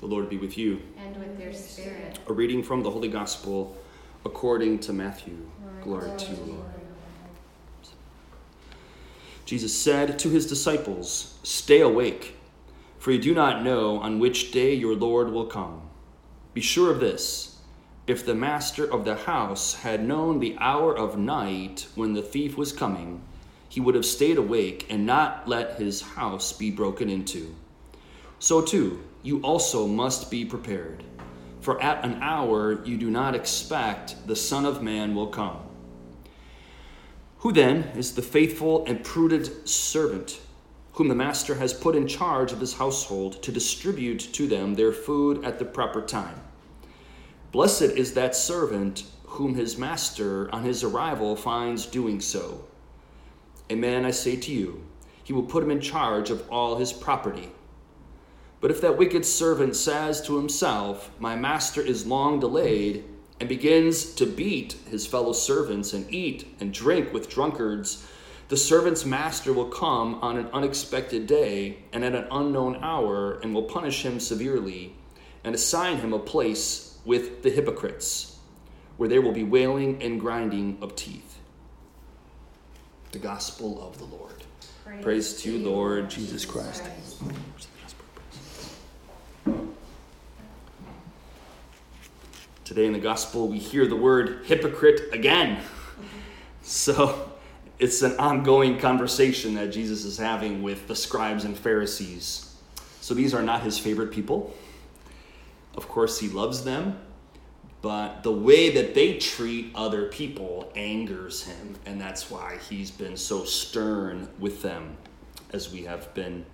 The Lord be with you. And with your spirit. A reading from the Holy Gospel according to Matthew. Glory, Glory to you, Lord. Jesus said to his disciples, Stay awake, for you do not know on which day your Lord will come. Be sure of this if the master of the house had known the hour of night when the thief was coming, he would have stayed awake and not let his house be broken into. So, too, you also must be prepared. For at an hour you do not expect the Son of Man will come. Who then is the faithful and prudent servant whom the master has put in charge of his household to distribute to them their food at the proper time? Blessed is that servant whom his master on his arrival finds doing so. Amen, I say to you, he will put him in charge of all his property. But if that wicked servant says to himself, My master is long delayed, and begins to beat his fellow servants and eat and drink with drunkards, the servant's master will come on an unexpected day and at an unknown hour and will punish him severely and assign him a place with the hypocrites, where there will be wailing and grinding of teeth. The Gospel of the Lord. Praise, Praise to you, Lord Jesus Christ. Christ. Today in the gospel, we hear the word hypocrite again. So it's an ongoing conversation that Jesus is having with the scribes and Pharisees. So these are not his favorite people. Of course, he loves them, but the way that they treat other people angers him, and that's why he's been so stern with them, as we have been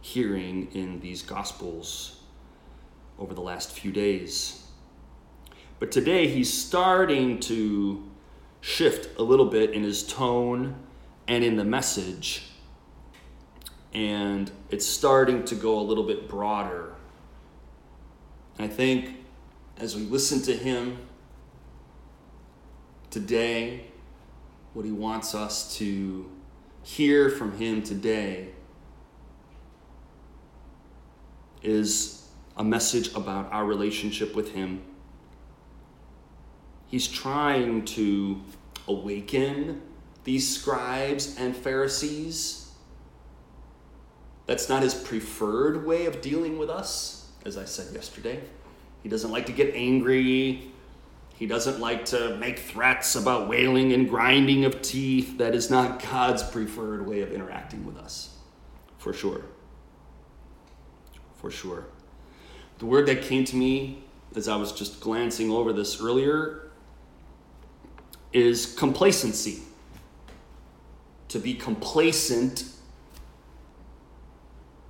hearing in these gospels over the last few days. But today he's starting to shift a little bit in his tone and in the message. And it's starting to go a little bit broader. I think as we listen to him today, what he wants us to hear from him today is a message about our relationship with him He's trying to awaken these scribes and Pharisees. That's not his preferred way of dealing with us, as I said yesterday. He doesn't like to get angry. He doesn't like to make threats about wailing and grinding of teeth. That is not God's preferred way of interacting with us, for sure. For sure. The word that came to me as I was just glancing over this earlier is complacency. To be complacent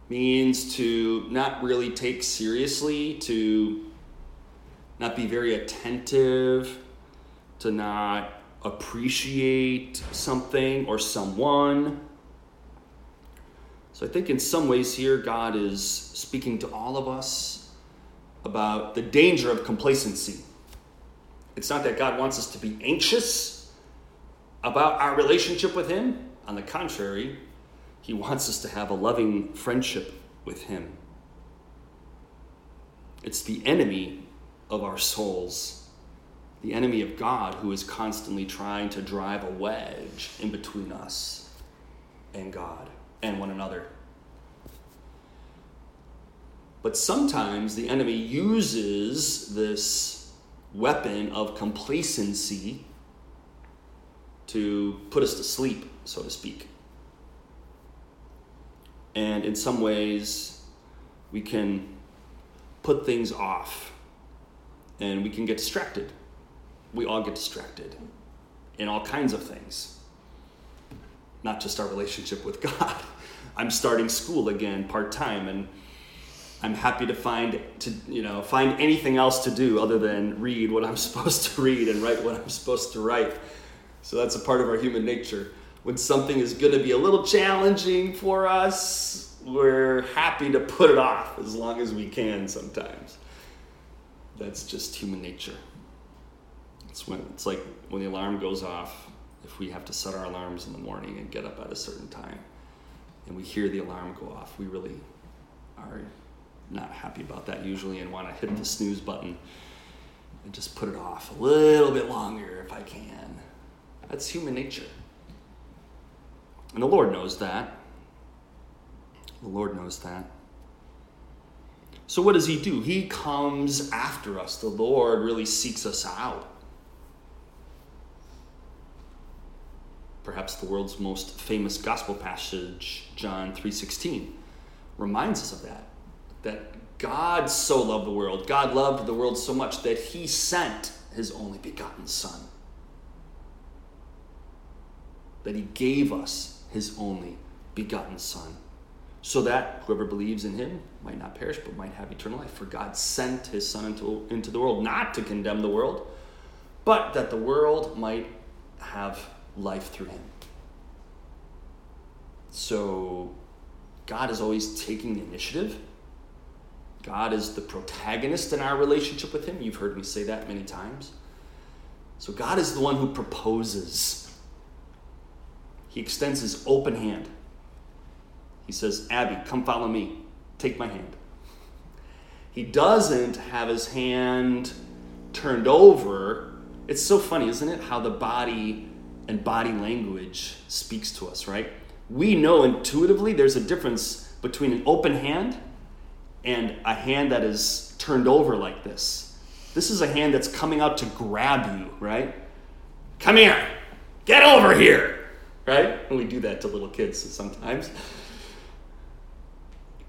means to not really take seriously, to not be very attentive, to not appreciate something or someone. So I think in some ways here, God is speaking to all of us about the danger of complacency. It's not that God wants us to be anxious about our relationship with Him. On the contrary, He wants us to have a loving friendship with Him. It's the enemy of our souls, the enemy of God, who is constantly trying to drive a wedge in between us and God and one another. But sometimes the enemy uses this weapon of complacency to put us to sleep, so to speak. And in some ways, we can put things off and we can get distracted. We all get distracted in all kinds of things, not just our relationship with God. I'm starting school again part time and I'm happy to find to you know find anything else to do other than read what I'm supposed to read and write what I'm supposed to write. So that's a part of our human nature. When something is going to be a little challenging for us, we're happy to put it off as long as we can sometimes. That's just human nature. It's when it's like when the alarm goes off, if we have to set our alarms in the morning and get up at a certain time and we hear the alarm go off, we really are not happy about that usually and want to hit the snooze button and just put it off a little bit longer if I can. That's human nature. And the Lord knows that. The Lord knows that. So, what does He do? He comes after us. The Lord really seeks us out. Perhaps the world's most famous gospel passage, John 3:16, reminds us of that. That God so loved the world, God loved the world so much that he sent his only begotten son. That he gave us his only begotten son so that whoever believes in him might not perish but might have eternal life. For God sent his Son into, into the world not to condemn the world, but that the world might have life through him. So God is always taking the initiative. God is the protagonist in our relationship with him. You've heard me say that many times. So God is the one who proposes. He extends his open hand he says, Abby, come follow me. Take my hand. He doesn't have his hand turned over. It's so funny, isn't it? How the body and body language speaks to us, right? We know intuitively there's a difference between an open hand and a hand that is turned over like this. This is a hand that's coming out to grab you, right? Come here. Get over here, right? And we do that to little kids sometimes.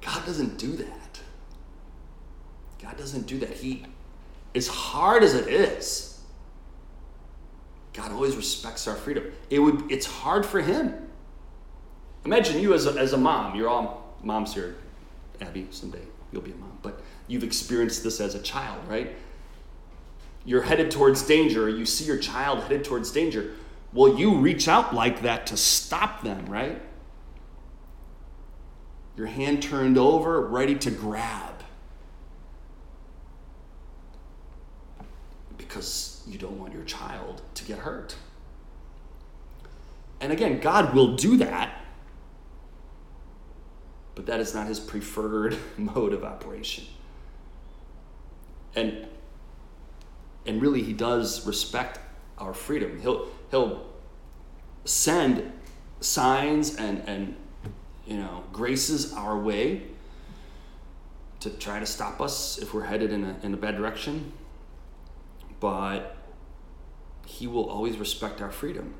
God doesn't do that. God doesn't do that. He, as hard as it is, God always respects our freedom. It would, it's hard for Him. Imagine you as a, as a mom. You're all moms here, Abby. Someday you'll be a mom, but you've experienced this as a child, right? You're headed towards danger, or you see your child headed towards danger. Well, you reach out like that to stop them, right? your hand turned over, ready to grab. Because you don't want your child to get hurt. And again, God will do that, but that is not his preferred mode of operation. And and really he does respect our freedom. He'll he'll send signs and, and you know, graces our way to try to stop us if we're headed in a, in a bad direction. But he will always respect our freedom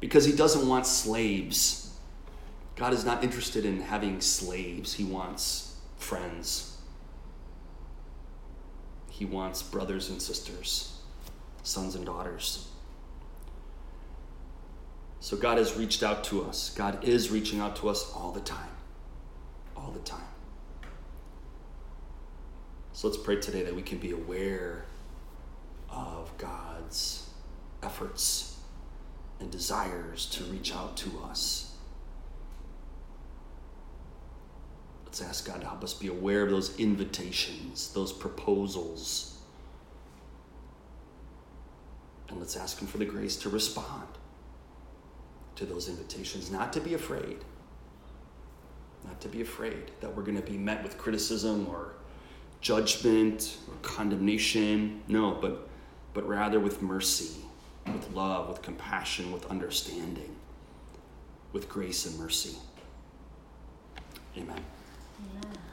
because he doesn't want slaves. God is not interested in having slaves, he wants friends. He wants brothers and sisters, sons and daughters. So God has reached out to us. God is reaching out to us all the time. All the time. So let's pray today that we can be aware of God's efforts and desires to reach out to us. Let's ask God to help us be aware of those invitations, those proposals. And let's ask Him for the grace to respond to those invitations, not to be afraid. Not to be afraid that we're going to be met with criticism or judgment or condemnation. No, but, but rather with mercy, with love, with compassion, with understanding, with grace and mercy. Amen. Yeah.